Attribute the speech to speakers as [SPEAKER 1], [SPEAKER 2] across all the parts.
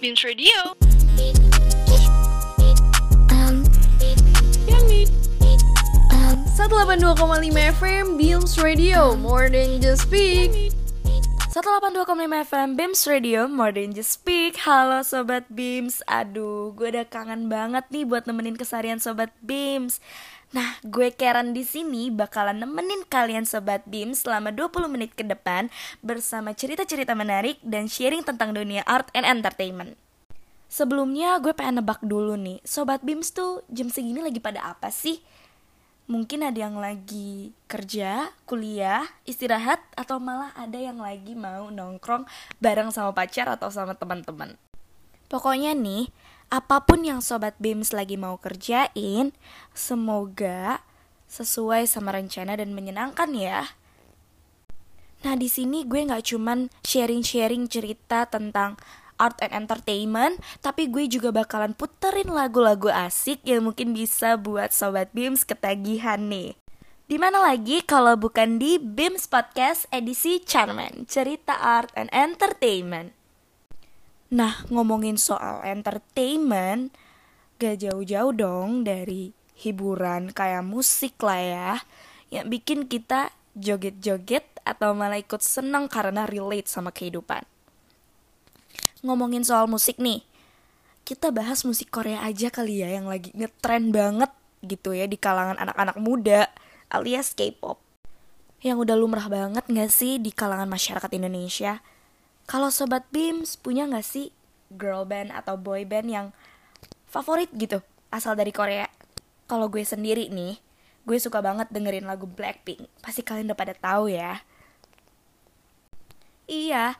[SPEAKER 1] Beams Radio.
[SPEAKER 2] Um,
[SPEAKER 1] Yummy.
[SPEAKER 2] um, 182,5 FM Beams Radio More than just speak 182,5 FM Beams Radio More than just speak Halo Sobat Beams Aduh gue udah kangen banget nih buat nemenin kesarian Sobat Beams Nah, gue Karen di sini bakalan nemenin kalian Sobat Beams selama 20 menit ke depan bersama cerita-cerita menarik dan sharing tentang dunia art and entertainment. Sebelumnya gue pengen nebak dulu nih, Sobat Beams tuh jam segini lagi pada apa sih? Mungkin ada yang lagi kerja, kuliah, istirahat, atau malah ada yang lagi mau nongkrong bareng sama pacar atau sama teman-teman. Pokoknya nih, apa pun yang Sobat Beams lagi mau kerjain, semoga sesuai sama rencana dan menyenangkan ya. Nah di sini gue nggak cuman sharing-sharing cerita tentang art and entertainment, tapi gue juga bakalan puterin lagu-lagu asik yang mungkin bisa buat Sobat Beams ketagihan nih. Di mana lagi kalau bukan di Beams Podcast edisi Charman, cerita art and entertainment. Nah, ngomongin soal entertainment, gak jauh-jauh dong dari hiburan kayak musik lah ya, yang bikin kita joget-joget atau malah ikut senang karena relate sama kehidupan. Ngomongin soal musik nih, kita bahas musik Korea aja kali ya yang lagi ngetren banget gitu ya di kalangan anak-anak muda alias K-pop. Yang udah lumrah banget gak sih di kalangan masyarakat Indonesia? Kalau Sobat Beams punya gak sih girl band atau boy band yang favorit gitu asal dari Korea? Kalau gue sendiri nih, gue suka banget dengerin lagu Blackpink. Pasti kalian udah pada tahu ya. Iya,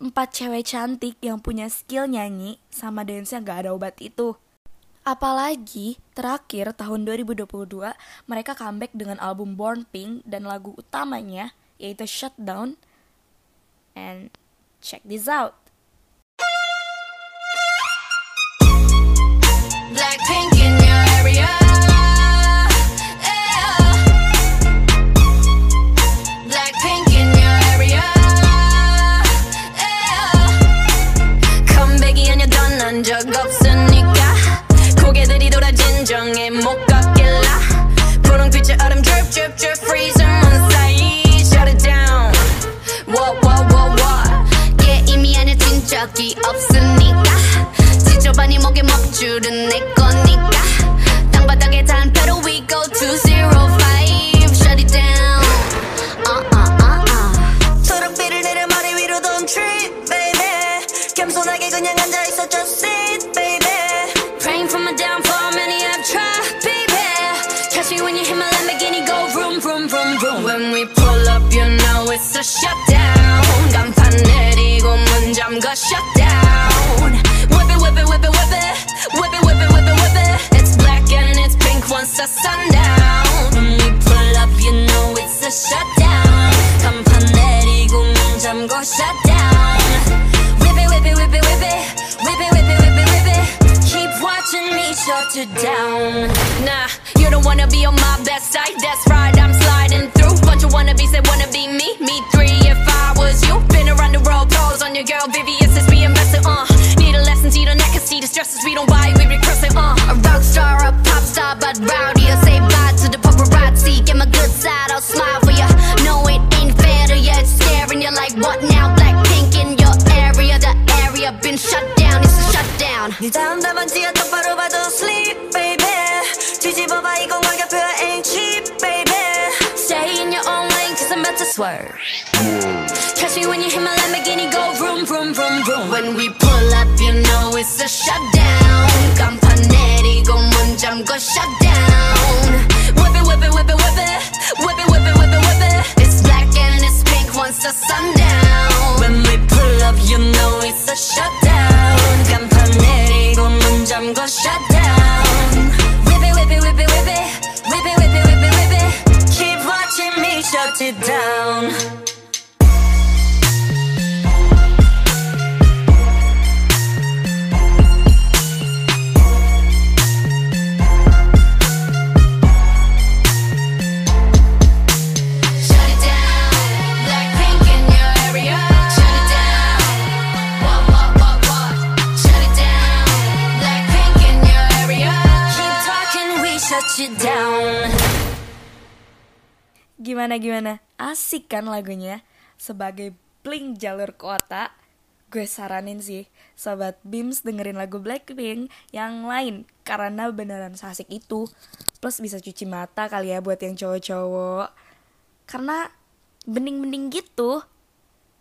[SPEAKER 2] empat cewek cantik yang punya skill nyanyi sama dance-nya gak ada obat itu. Apalagi terakhir tahun 2022 mereka comeback dengan album Born Pink dan lagu utamanya yaitu Shutdown. And check this out.
[SPEAKER 3] 지저분이 목에 먹줄은 내 거니까. 땅바닥에 단패로 we go to zero
[SPEAKER 2] Gimana gimana? Asik kan lagunya? Sebagai bling jalur kota, gue saranin sih sobat Bims dengerin lagu Blackpink yang lain karena beneran asik itu. Plus bisa cuci mata kali ya buat yang cowok-cowok. Karena bening-bening gitu.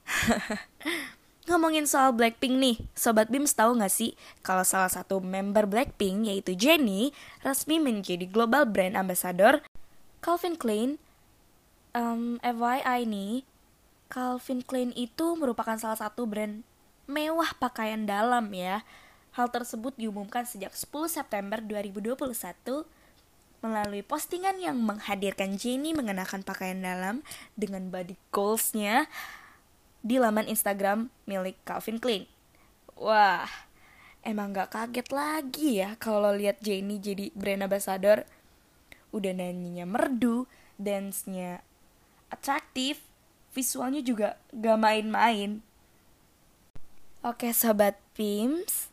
[SPEAKER 2] Ngomongin soal Blackpink nih, Sobat Bims tahu gak sih kalau salah satu member Blackpink yaitu Jennie resmi menjadi global brand ambassador Calvin Klein. Um, FYI nih, Calvin Klein itu merupakan salah satu brand mewah pakaian dalam ya. Hal tersebut diumumkan sejak 10 September 2021 melalui postingan yang menghadirkan Jennie mengenakan pakaian dalam dengan body goalsnya di laman Instagram milik Calvin Klein. Wah, emang gak kaget lagi ya kalau lihat Jennie jadi brand ambassador. Udah nyanyinya merdu, dance-nya atraktif, visualnya juga gak main-main. Oke sobat Pims,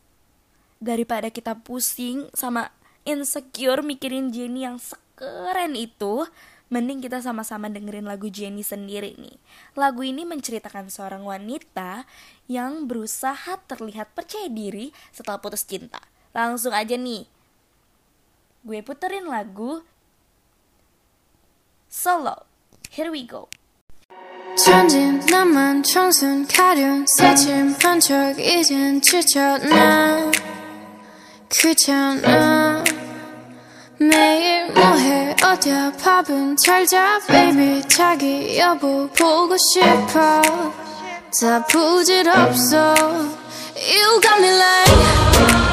[SPEAKER 2] daripada kita pusing sama insecure mikirin Jennie yang sekeren itu, Mending kita sama-sama dengerin lagu Jenny sendiri nih. Lagu ini menceritakan seorang wanita yang berusaha terlihat percaya diri setelah putus cinta. Langsung aja nih. Gue puterin lagu Solo. Here we go. 천진 나만 청순 가련 새침 반짝 이젠 지쳤나? 귀찮아 매일 뭐해? 어디야? 밥은 잘자? Baby 자기 여보 보고 싶어. 다 부질없어. You got me like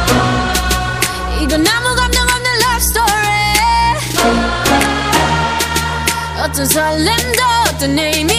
[SPEAKER 2] i Zalimdat, the name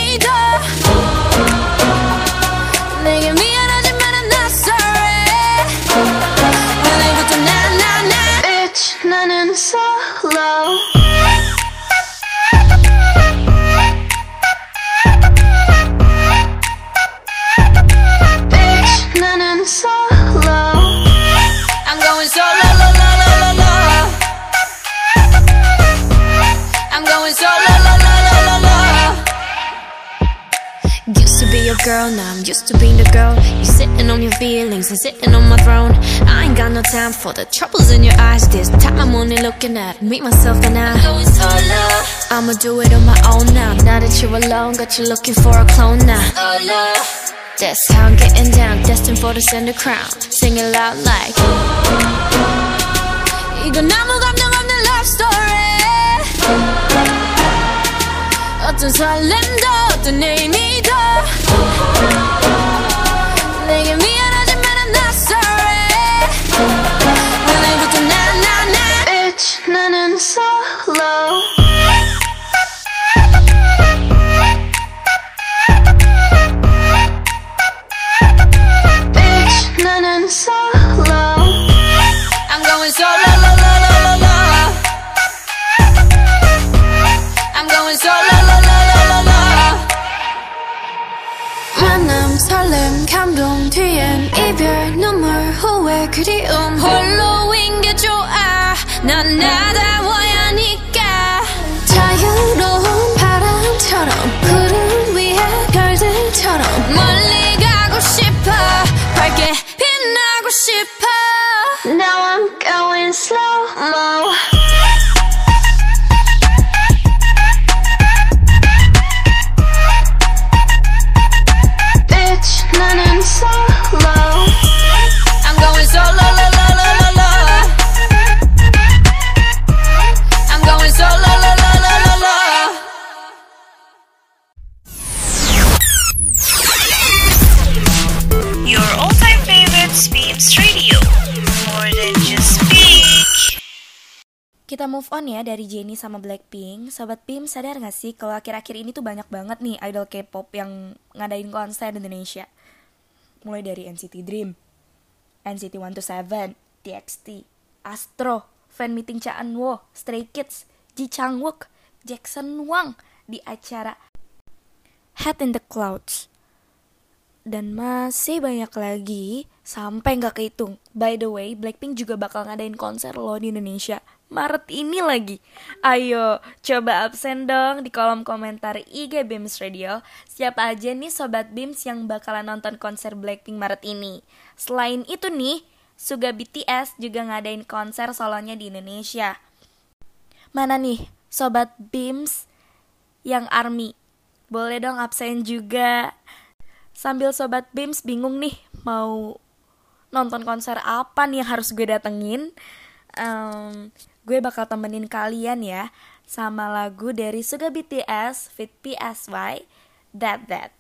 [SPEAKER 2] girl, now I'm used to being the girl. You sitting on your feelings and sitting on my throne. I ain't got no time for the troubles in your eyes. This time I'm only looking at me, myself, and I. Going solo. I'ma do it on my own now. Now that you're alone, got you looking for a clone now. Solo. That's how I'm getting down, destined for the center crown. Sing it loud like. 이건 아무 감정 없는 love story. 어떤 설렘도 어떤 의미 Dari Jennie sama Blackpink. Sobat Pim sadar gak sih kalau akhir-akhir ini tuh banyak banget nih idol K-pop yang ngadain konser di Indonesia. Mulai dari NCT Dream, NCT 127, TXT, Astro, fan meeting Cha Eun-woo, Stray Kids, Ji Chang-wook, Jackson Wang di acara Head in the Clouds. Dan masih banyak lagi sampai nggak kehitung. By the way, Blackpink juga bakal ngadain konser loh di Indonesia Maret ini lagi. Ayo, coba absen dong di kolom komentar IG Bims Radio. Siapa aja nih sobat Bims yang bakalan nonton konser Blackpink Maret ini. Selain itu nih, Suga BTS juga ngadain konser solonya di Indonesia. Mana nih sobat Bims yang ARMY? Boleh dong absen juga. Sambil sobat Bims bingung nih mau nonton konser apa nih yang harus gue datengin um, gue bakal temenin kalian ya sama lagu dari Suga BTS Fit PSY That That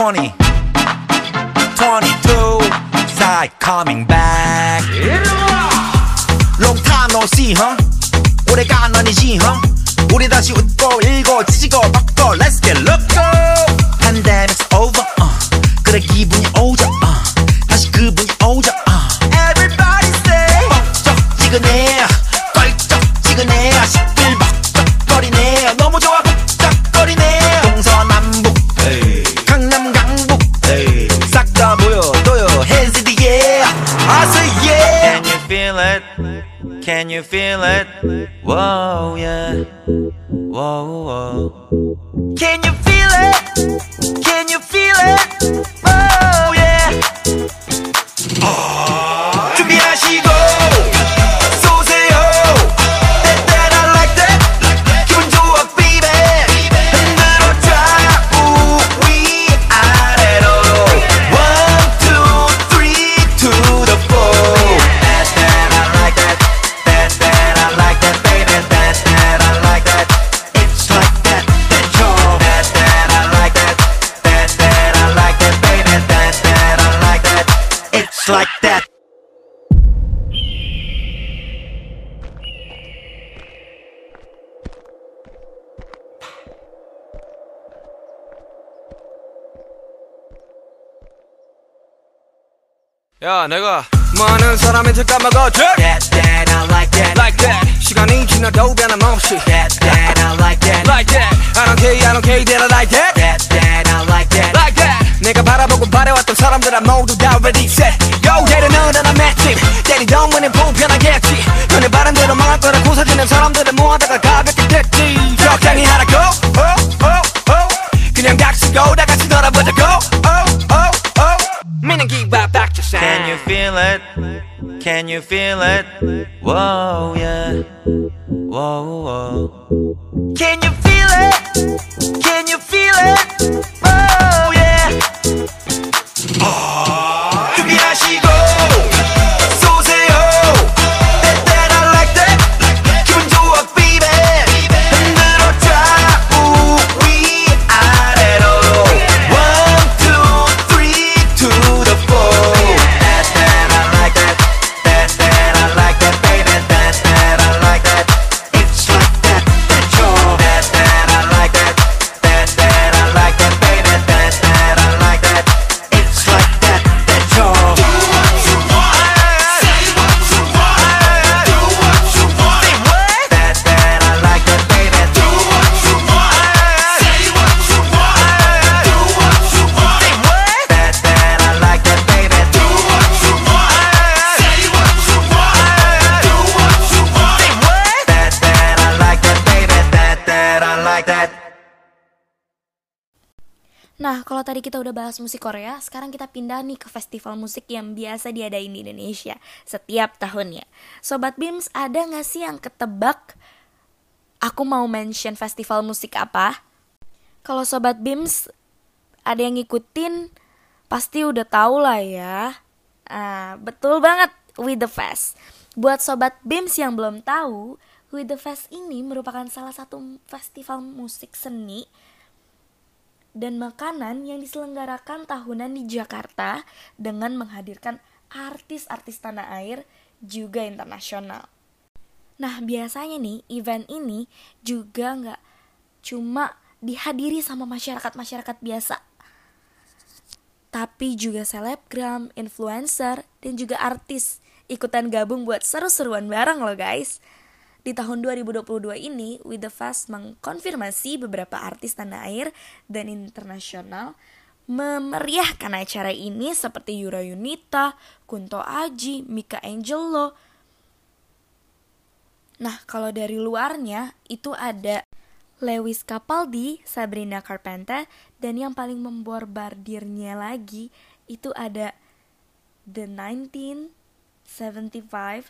[SPEAKER 4] Twenty, twenty-two, side coming back. Long time no see, huh? 오래간 아니지, huh? 우리 다시 웃고 일고 지지고 뻗고 Let's get loco. Pandemic's over, uh. 그래 기분이 오죠, uh. 다시 그분이 오죠, uh. Everybody say, 벅적 지근해, 껄쩍지근해,
[SPEAKER 5] Can you feel it? Whoa, yeah. Whoa, whoa.
[SPEAKER 4] Can you feel it?
[SPEAKER 6] 야 내가 많은 사람한테 까먹어줘
[SPEAKER 4] That that I like that.
[SPEAKER 6] Like that 시간이 지나도 변함없이
[SPEAKER 4] That that I like that.
[SPEAKER 6] Like that I don't care I don't care that I like that
[SPEAKER 4] That that I like that.
[SPEAKER 6] Like that 내가 바라보고 바래왔던 사람들아 모두 다 ready set Yo 때려 넣으라 나 맷집 때리던 문은 불편하겠지 너네 바람대로 망할 거라 고사지는 사람들을 모아다가 가볍게
[SPEAKER 5] feel it? Can you feel it? Whoa, yeah. Whoa, whoa.
[SPEAKER 4] Can you
[SPEAKER 2] musik Korea, sekarang kita pindah nih ke festival musik yang biasa diadain di Indonesia setiap tahunnya. Sobat Bims, ada nggak sih yang ketebak aku mau mention festival musik apa? Kalau Sobat Bims ada yang ngikutin, pasti udah tahu lah ya. Ah, betul banget, With The Fest. Buat Sobat Bims yang belum tahu, With The Fest ini merupakan salah satu festival musik seni dan makanan yang diselenggarakan tahunan di Jakarta dengan menghadirkan artis-artis tanah air juga internasional. Nah, biasanya nih event ini juga nggak cuma dihadiri sama masyarakat-masyarakat biasa, tapi juga selebgram, influencer, dan juga artis ikutan gabung buat seru-seruan bareng loh guys. Di tahun 2022 ini, With The Fast mengkonfirmasi beberapa artis tanah air dan internasional memeriahkan acara ini seperti Yura Yunita, Kunto Aji, Mika Angelo. Nah, kalau dari luarnya itu ada Lewis Capaldi, Sabrina Carpenter, dan yang paling memborbardirnya lagi itu ada The 1975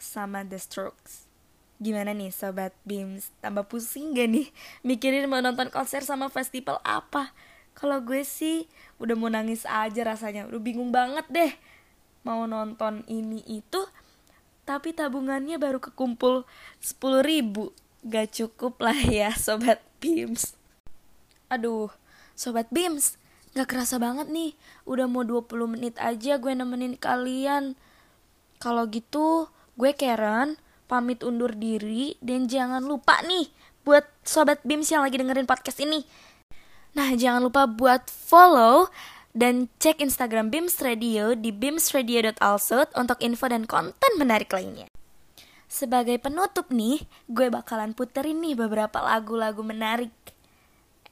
[SPEAKER 2] sama The Strokes. Gimana nih Sobat Beams? Tambah pusing gak nih mikirin mau nonton konser sama festival apa? Kalau gue sih udah mau nangis aja rasanya. Udah bingung banget deh mau nonton ini itu. Tapi tabungannya baru kekumpul 10 ribu. Gak cukup lah ya Sobat Beams. Aduh, Sobat Beams, gak kerasa banget nih. Udah mau 20 menit aja gue nemenin kalian. Kalau gitu, gue Karen pamit undur diri dan jangan lupa nih buat sobat Bims yang lagi dengerin podcast ini. Nah, jangan lupa buat follow dan cek Instagram Bims Radio di bimsradio.alsut untuk info dan konten menarik lainnya. Sebagai penutup nih, gue bakalan puterin nih beberapa lagu-lagu menarik.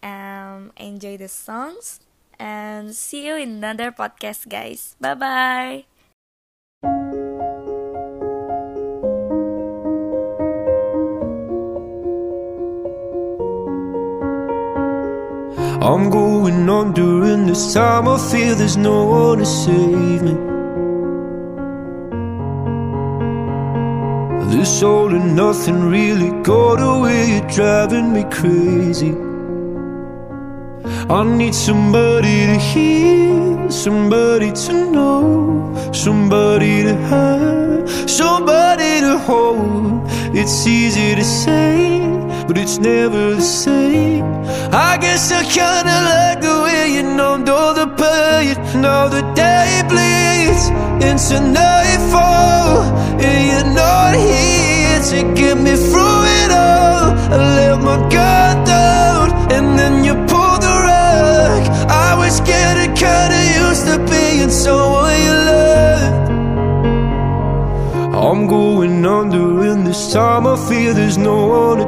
[SPEAKER 2] Um, enjoy the songs and see you in another podcast guys. Bye-bye.
[SPEAKER 7] I'm going on during this time. I feel there's no one to save me. This all and nothing really got away, you're driving me crazy. I need somebody to hear, somebody to know, somebody to have, somebody to hold. It's easy to say, but it's never the same. I guess I kinda like the way you numbed all the pain. Now the day bleeds into nightfall, and you're not here to get me through it all. I let my guard down, and then you pulled the rug. I was getting kinda used to being someone you loved. I'm going under, and this time I feel there's no one to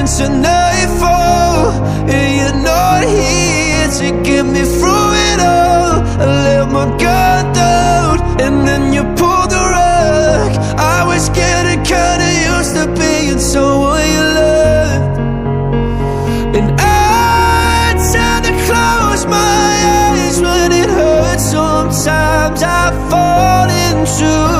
[SPEAKER 7] into nightfall, and you're not here to get me through it all. I let my guard down, and then you pulled the rug. I was getting kinda used to being someone you loved. And I tend to close my eyes when it hurts. Sometimes I fall into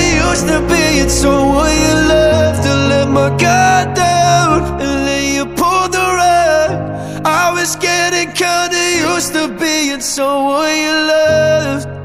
[SPEAKER 7] used to being someone you love. To let my guard down, and then you pulled the rug. I was getting kinda used to being someone you loved.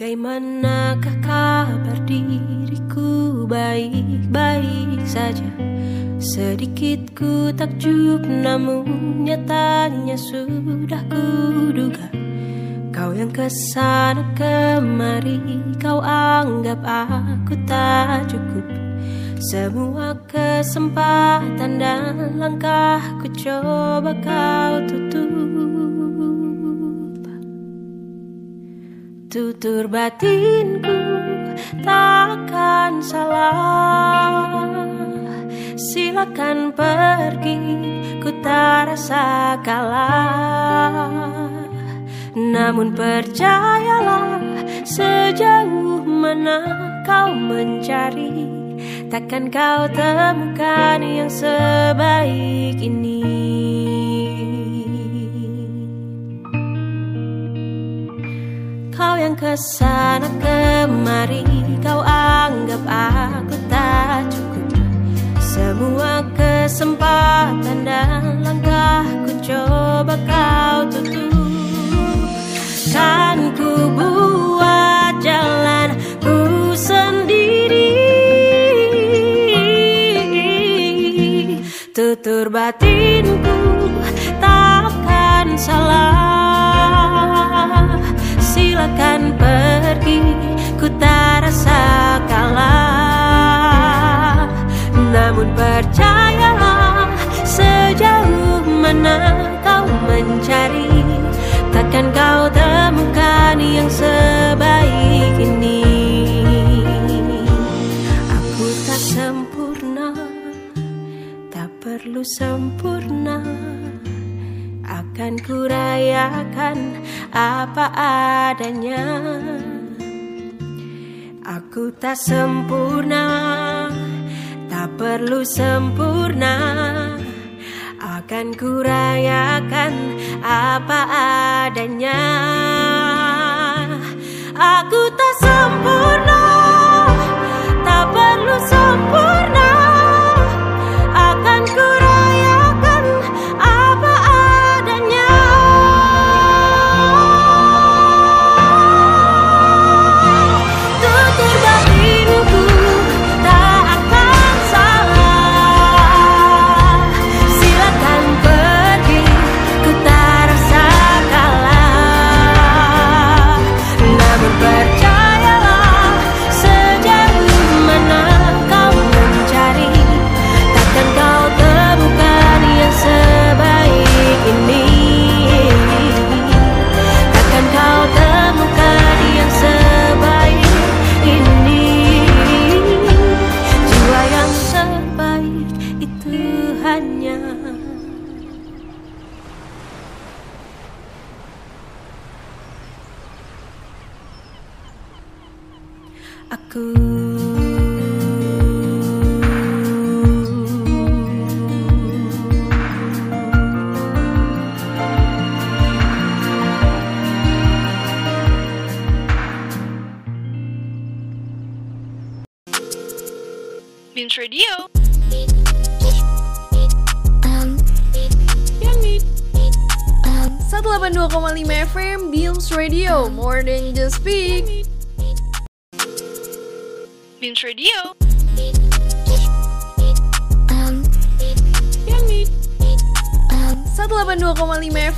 [SPEAKER 8] Bagaimanakah kabar diriku? Baik-baik saja. Sedikit ku takjub namun nyatanya sudah kuduga Kau yang ke sana kemari Kau anggap aku tak cukup. Semua kesempatan dan langkah ku coba kau tutup Tutur batinku takkan salah. Silakan pergi ku tak rasa kalah. Namun percayalah sejauh mana kau mencari Takkan kau temukan yang sebaik ini Kau yang ke sana kemari. Kau anggap aku tak cukup. Semua kesempatan dan langkah Ku coba kau tutup. Kan ku buat jalan ku sendiri. Tutur batinku ku tak rasa kalah. Namun percayalah sejauh mana kau mencari Takkan kau temukan yang sebaik ini. Aku tak sempurna Tak perlu sempurna Akan kurayakan apa adanya Aku tak sempurna Tak perlu sempurna. Akan kurayakan apa adanya. Aku tak sempurna Tak perlu sempurna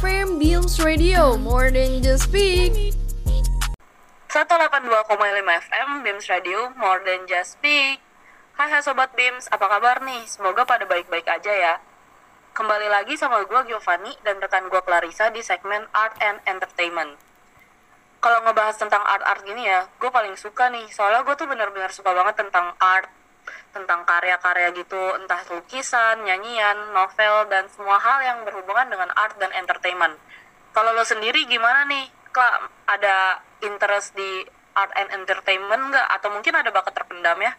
[SPEAKER 2] FM Beams Radio. More than just speak. 182,5 FM
[SPEAKER 9] BIMS Radio More Than Just Speak. Hai hai Sobat BIMS, apa kabar nih? Semoga pada baik-baik aja ya. Kembali lagi sama gue Giovanni dan rekan gue Clarissa di segmen Art and Entertainment. Kalau ngebahas tentang art-art gini ya, gue paling suka nih. Soalnya gue tuh bener-bener suka banget tentang art Tentang karya-karya gitu, entah lukisan, nyanyian, novel, dan semua hal yang berhubungan dengan art dan entertainment Kalau lo sendiri gimana nih? Kak, ada interest di art and entertainment nggak? Atau mungkin ada bakat terpendam ya?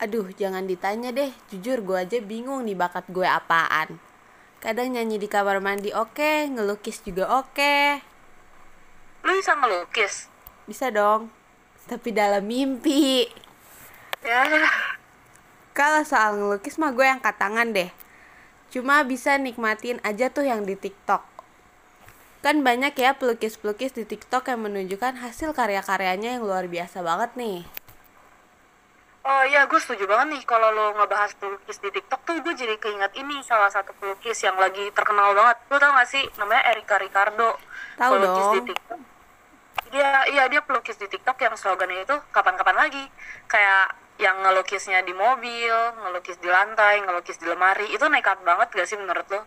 [SPEAKER 10] Aduh, jangan ditanya deh. Jujur gue aja bingung nih bakat gue apaan. Kadang nyanyi di kamar mandi oke, ngelukis juga oke.
[SPEAKER 9] Lu bisa ngelukis?
[SPEAKER 10] Bisa dong. Tapi dalam mimpi.
[SPEAKER 9] Ya
[SPEAKER 10] Kalau soal ngelukis mah gue yang tangan deh. Cuma bisa nikmatin aja tuh yang di TikTok. Kan banyak ya pelukis-pelukis di TikTok yang menunjukkan hasil karya-karyanya yang luar biasa banget nih.
[SPEAKER 9] Oh iya, gue setuju banget nih kalau lo ngebahas pelukis di TikTok tuh gue jadi keinget ini salah satu pelukis yang lagi terkenal banget. Lo tau gak sih namanya Erika Ricardo?
[SPEAKER 10] Tahu
[SPEAKER 9] pelukis di
[SPEAKER 10] dong.
[SPEAKER 9] TikTok. Dia iya dia pelukis di TikTok yang slogannya itu kapan-kapan lagi. Kayak yang ngelukisnya di mobil, ngelukis di lantai, ngelukis di lemari. Itu nekat banget gak sih menurut lo?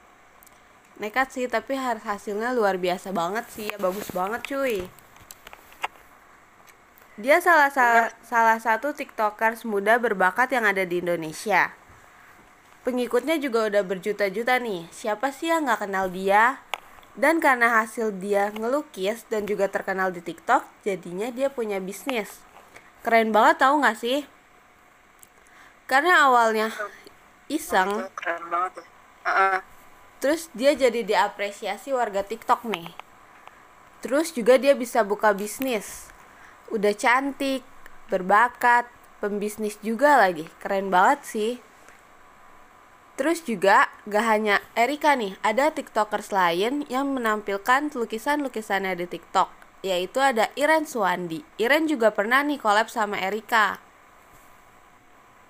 [SPEAKER 10] Nekat sih, tapi hasilnya luar biasa banget sih. Ya, bagus banget cuy. Dia salah sa- salah satu tiktokers muda berbakat yang ada di Indonesia. Pengikutnya juga udah berjuta-juta nih. Siapa sih yang nggak kenal dia? Dan karena hasil dia ngelukis dan juga terkenal di TikTok, jadinya dia punya bisnis. Keren banget tahu nggak sih? Karena awalnya iseng,
[SPEAKER 9] keren banget.
[SPEAKER 10] Terus dia jadi diapresiasi warga TikTok nih. Terus juga dia bisa buka bisnis. Udah cantik, berbakat, pembisnis juga lagi. Keren banget sih. Terus juga gak hanya Erika nih, ada tiktokers lain yang menampilkan lukisan-lukisannya di TikTok. Yaitu ada Iren Suwandi. Iren juga pernah nih collab sama Erika.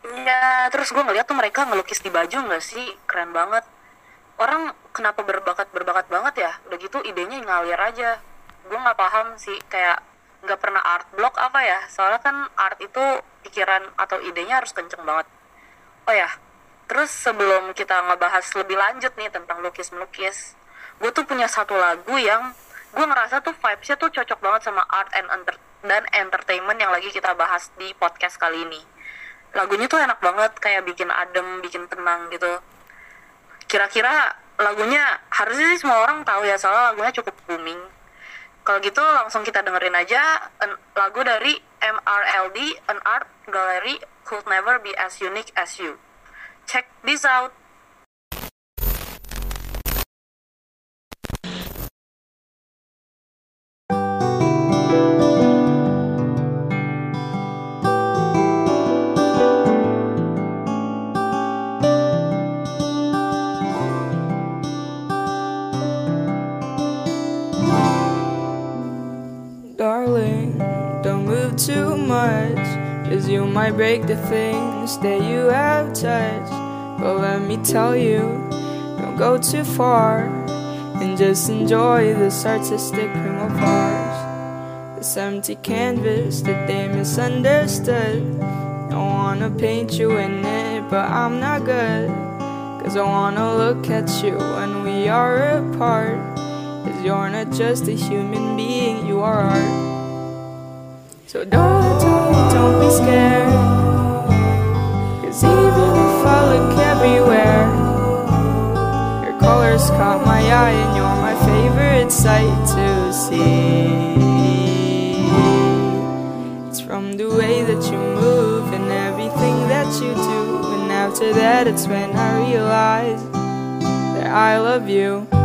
[SPEAKER 9] Iya, terus gue ngeliat tuh mereka ngelukis di baju nggak sih? Keren banget. Orang kenapa berbakat-berbakat banget ya? Udah gitu idenya ngalir aja. Gue nggak paham sih, kayak nggak pernah art block apa ya? Soalnya kan art itu pikiran atau idenya harus kenceng banget. Oh ya, terus sebelum kita ngebahas lebih lanjut nih tentang lukis-melukis, gue tuh punya satu lagu yang gue ngerasa tuh vibes-nya tuh cocok banget sama art and enter dan entertainment yang lagi kita bahas di podcast kali ini lagunya tuh enak banget kayak bikin adem bikin tenang gitu. Kira-kira lagunya harusnya sih semua orang tahu ya soalnya lagunya cukup booming. Kalau gitu langsung kita dengerin aja lagu dari MRLD An Art Gallery Could Never Be As Unique As You. Check this out
[SPEAKER 11] might break the things that you have touched. But let me tell you, don't go too far. And just enjoy this artistic room of ours. This empty canvas that they misunderstood. I wanna paint you in it, but I'm not good. Cause I wanna look at you when we are apart. Cause you're not just a human being, you are art. So darling, darling, don't be scared. Cause even if I look everywhere, your colors caught my eye and you're my favorite sight to see. It's from the way that you move and everything that you do. And after that, it's when I realize that I love you.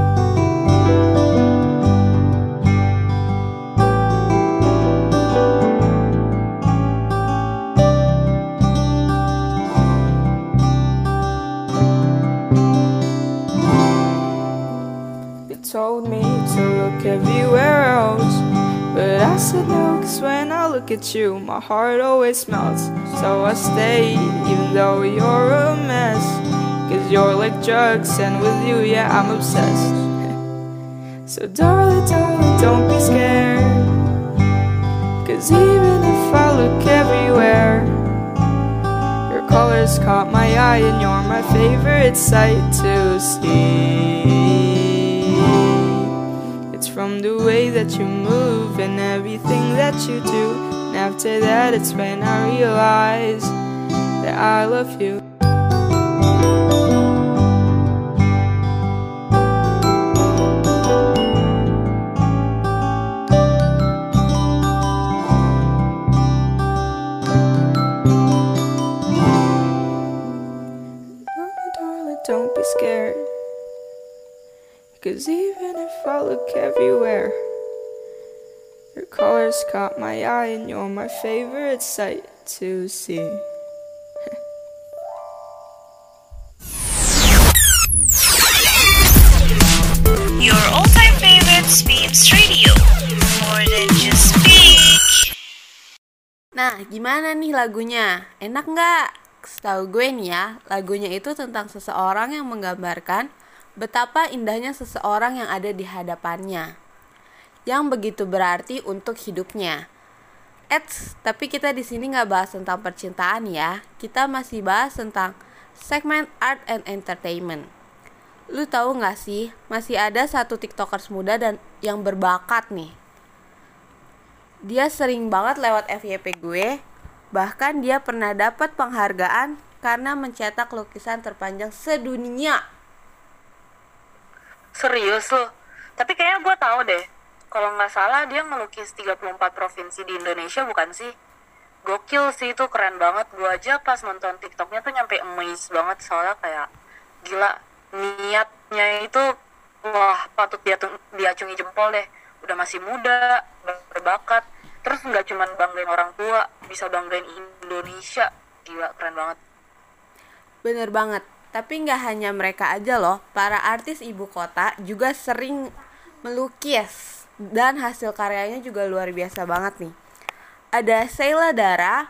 [SPEAKER 11] Told me to look everywhere else. But I said no, cause when I look at you, my heart always melts. So I stayed, even though you're a mess. Cause you're like drugs, and with you, yeah, I'm obsessed. so, darling, darling, don't be scared. Cause even if I look everywhere, your colors caught my eye, and you're my favorite sight to see. It's from the way that you move and everything that you do. And after that, it's when I realize that I love you. Cause even if I look everywhere, your colors caught my eye, and you're my favorite sight to see.
[SPEAKER 12] your all time favorite Beams Radio. More than just speak.
[SPEAKER 10] Nah, gimana nih lagunya? Enak nggak? Setahu gue nih ya, lagunya itu tentang seseorang yang menggambarkan betapa indahnya seseorang yang ada di hadapannya. Yang begitu berarti untuk hidupnya. Eits, tapi kita di sini nggak bahas tentang percintaan ya. Kita masih bahas tentang segmen art and entertainment. Lu tahu nggak sih, masih ada satu tiktokers muda dan yang berbakat nih. Dia sering banget lewat FYP gue, bahkan dia pernah dapat penghargaan karena mencetak lukisan terpanjang sedunia.
[SPEAKER 9] Serius lo? Tapi kayaknya gue tahu deh. Kalau nggak salah dia ngelukis 34 provinsi di Indonesia bukan sih? Gokil sih itu keren banget. Gue aja pas nonton TikToknya tuh nyampe amazed banget soalnya kayak gila niatnya itu wah patut dia diacungi jempol deh. Udah masih muda, berbakat. Terus nggak cuman banggain orang tua, bisa banggain Indonesia. Gila keren banget.
[SPEAKER 10] Bener banget. Tapi nggak hanya mereka aja loh, para artis ibu kota juga sering melukis dan hasil karyanya juga luar biasa banget nih. Ada Sheila Dara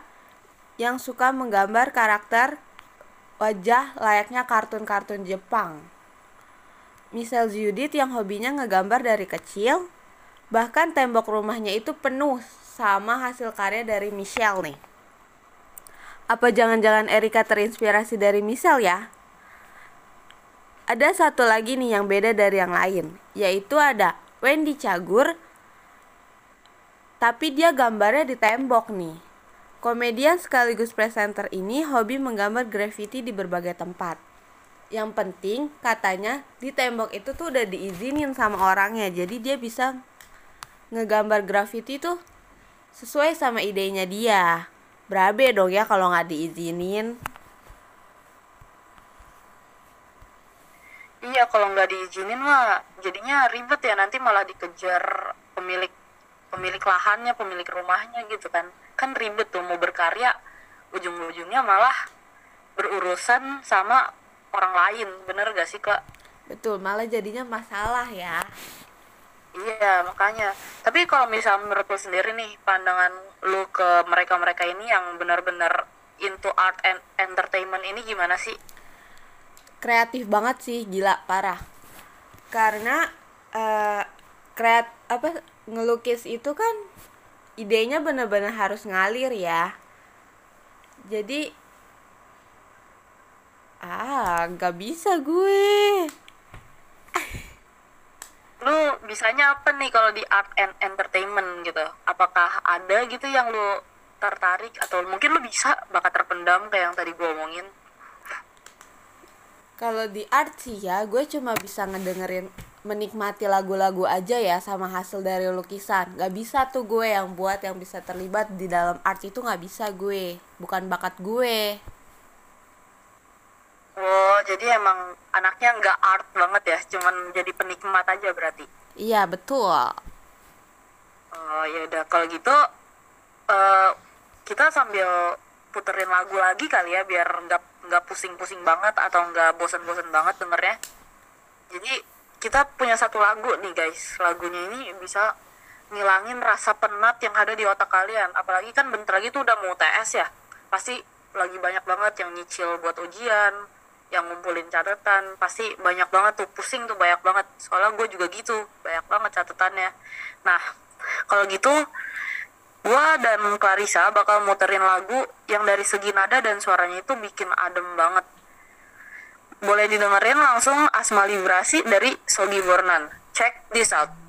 [SPEAKER 10] yang suka menggambar karakter wajah layaknya kartun-kartun Jepang. Michelle Judith yang hobinya ngegambar dari kecil, bahkan tembok rumahnya itu penuh sama hasil karya dari Michelle nih. Apa jangan-jangan Erika terinspirasi dari Michelle ya? Ada satu lagi nih yang beda dari yang lain, yaitu ada Wendy Cagur, tapi dia gambarnya di tembok nih. Komedian sekaligus presenter ini hobi menggambar graffiti di berbagai tempat. Yang penting katanya di tembok itu tuh udah diizinin sama orangnya, jadi dia bisa ngegambar graffiti tuh sesuai sama idenya dia. Berabe dong ya kalau nggak diizinin.
[SPEAKER 9] Iya kalau nggak diizinin mah jadinya ribet ya nanti malah dikejar pemilik pemilik lahannya, pemilik rumahnya gitu kan. Kan ribet tuh mau berkarya ujung-ujungnya malah berurusan sama orang lain. Bener gak sih kak?
[SPEAKER 10] Betul, malah jadinya masalah ya.
[SPEAKER 9] Iya makanya. Tapi kalau misalnya menurut lu sendiri nih pandangan lu ke mereka-mereka ini yang benar-benar into art and entertainment ini gimana sih?
[SPEAKER 10] Kreatif banget sih gila parah. Karena uh, kreat apa ngelukis itu kan idenya bener-bener harus ngalir ya. Jadi ah nggak bisa gue.
[SPEAKER 9] Lu bisanya apa nih kalau di art and entertainment gitu? Apakah ada gitu yang lu tertarik atau mungkin lu bisa bakat terpendam kayak yang tadi gue omongin
[SPEAKER 10] kalau di art sih ya gue cuma bisa ngedengerin menikmati lagu-lagu aja ya sama hasil dari lukisan. Gak bisa tuh gue yang buat yang bisa terlibat di dalam art itu gak bisa gue. Bukan bakat gue.
[SPEAKER 9] Oh jadi emang anaknya nggak art banget ya cuman jadi penikmat aja berarti?
[SPEAKER 10] Iya betul.
[SPEAKER 9] Oh ya udah. Kalau gitu uh, kita sambil puterin lagu lagi kali ya biar nggak nggak pusing-pusing banget atau nggak bosan-bosan banget dengernya. Jadi kita punya satu lagu nih guys. Lagunya ini bisa ngilangin rasa penat yang ada di otak kalian. Apalagi kan bentar lagi tuh udah mau UTS ya. Pasti lagi banyak banget yang nyicil buat ujian yang ngumpulin catatan. Pasti banyak banget tuh. Pusing tuh banyak banget. Soalnya gue juga gitu. Banyak banget catatannya. Nah kalau gitu Gua dan Clarissa bakal muterin lagu yang dari segi nada dan suaranya itu bikin adem banget. Boleh didengerin langsung Asma Vibrasi dari Sogi Bornan. Check this out.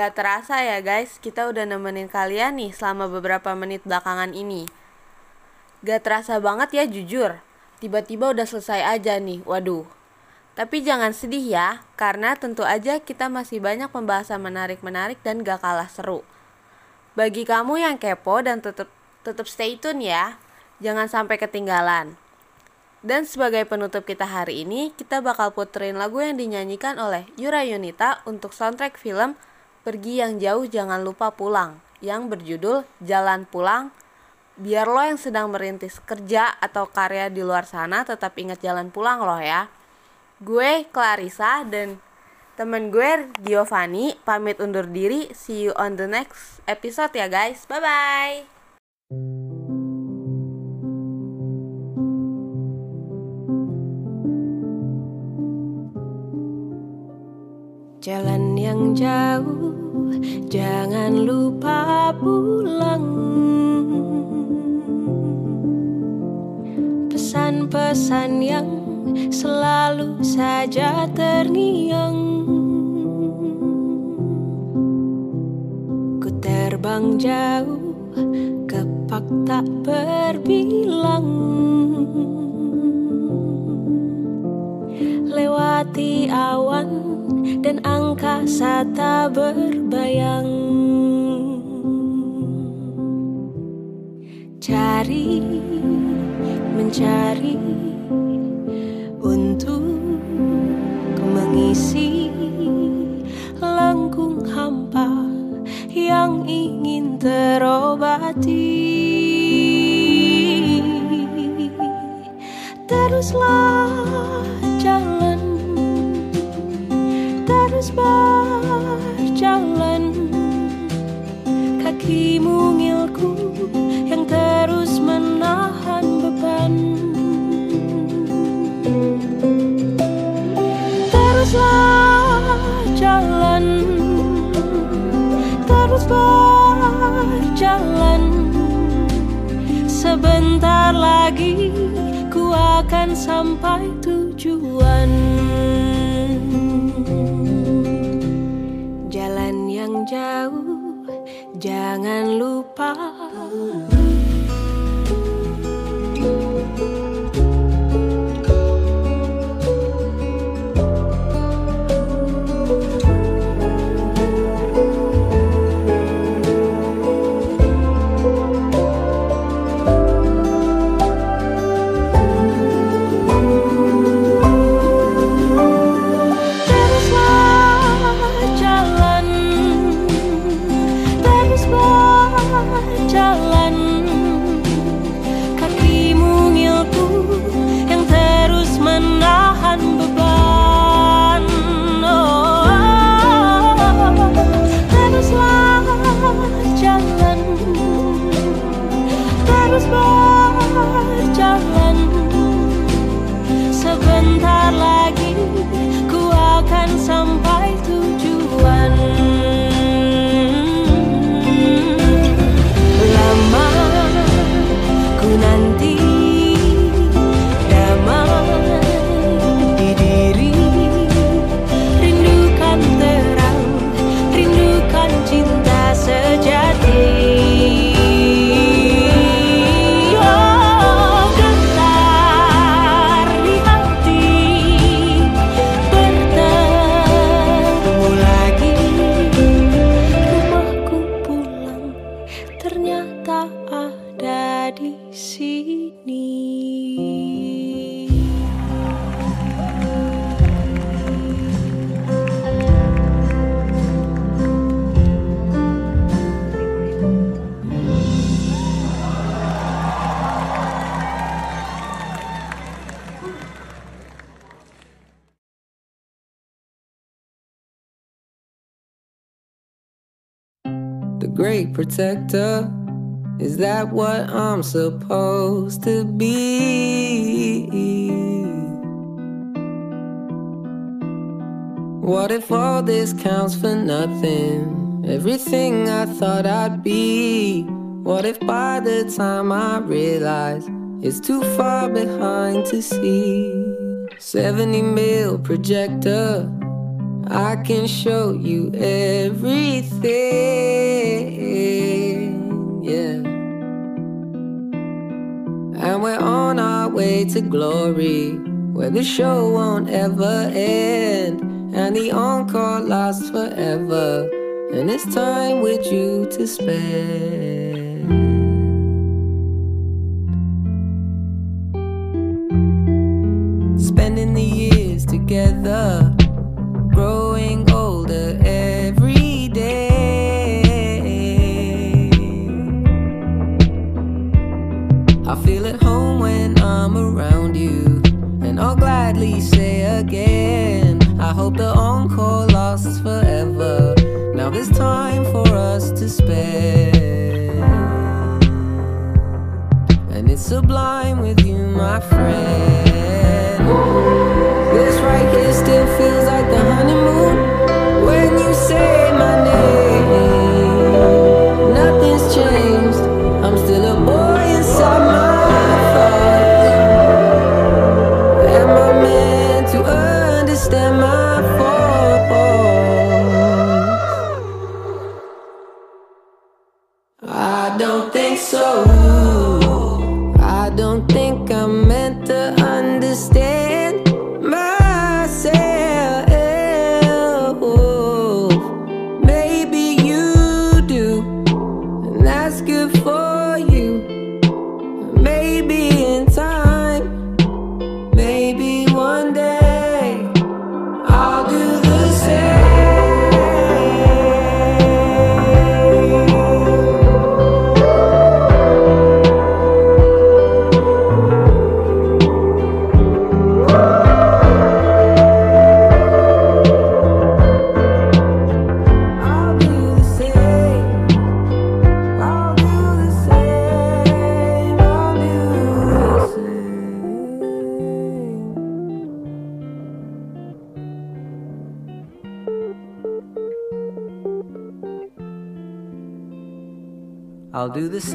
[SPEAKER 10] Nggak terasa ya guys, kita udah nemenin kalian nih selama beberapa menit belakangan ini. Gak terasa banget ya jujur, tiba-tiba udah selesai aja nih, waduh. Tapi jangan sedih ya, karena tentu aja kita masih banyak pembahasan menarik-menarik dan gak kalah seru. Bagi kamu yang kepo dan tetap tetap stay tune ya, jangan sampai ketinggalan. Dan sebagai penutup kita hari ini, kita bakal puterin lagu yang dinyanyikan oleh Yura Yunita untuk soundtrack film Pergi Yang Jauh Jangan Lupa Pulang yang berjudul Jalan Pulang. Biar lo yang sedang merintis kerja atau karya di luar sana tetap ingat jalan pulang loh ya. Gue Clarissa dan temen gue Giovanni pamit undur diri. See you on the next episode ya guys. Bye bye.
[SPEAKER 8] Yang jauh, jangan lupa pulang. Pesan-pesan yang selalu saja terngiang. Ku terbang jauh, kepak tak berbilang. Lewati awan dan angkasa tak berbayang. Cari, mencari Untuk mengisi lengkung hampa Yang ingin terobati. Teruslah jalan berjalan.
[SPEAKER 13] Kaki mungilku yang terus menahan beban. Teruslah jalan Terus berjalan. Sebentar lagi ku akan sampai tujuan. jauh Jangan
[SPEAKER 14] lupa. great protector. Is that what I'm supposed to be? What if all this counts for nothing? Everything I thought I'd be. What if by the time I realize it's too far behind to see? 70 mil projector. I can show you everything. Yeah. And we're on our way to glory, where the show won't ever end. And the encore lasts forever, and it's time with you to spend. again. I hope the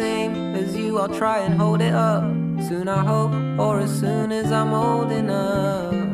[SPEAKER 14] same as you. I'll try and hold it up. Soon I hope, or as soon as I'm old enough.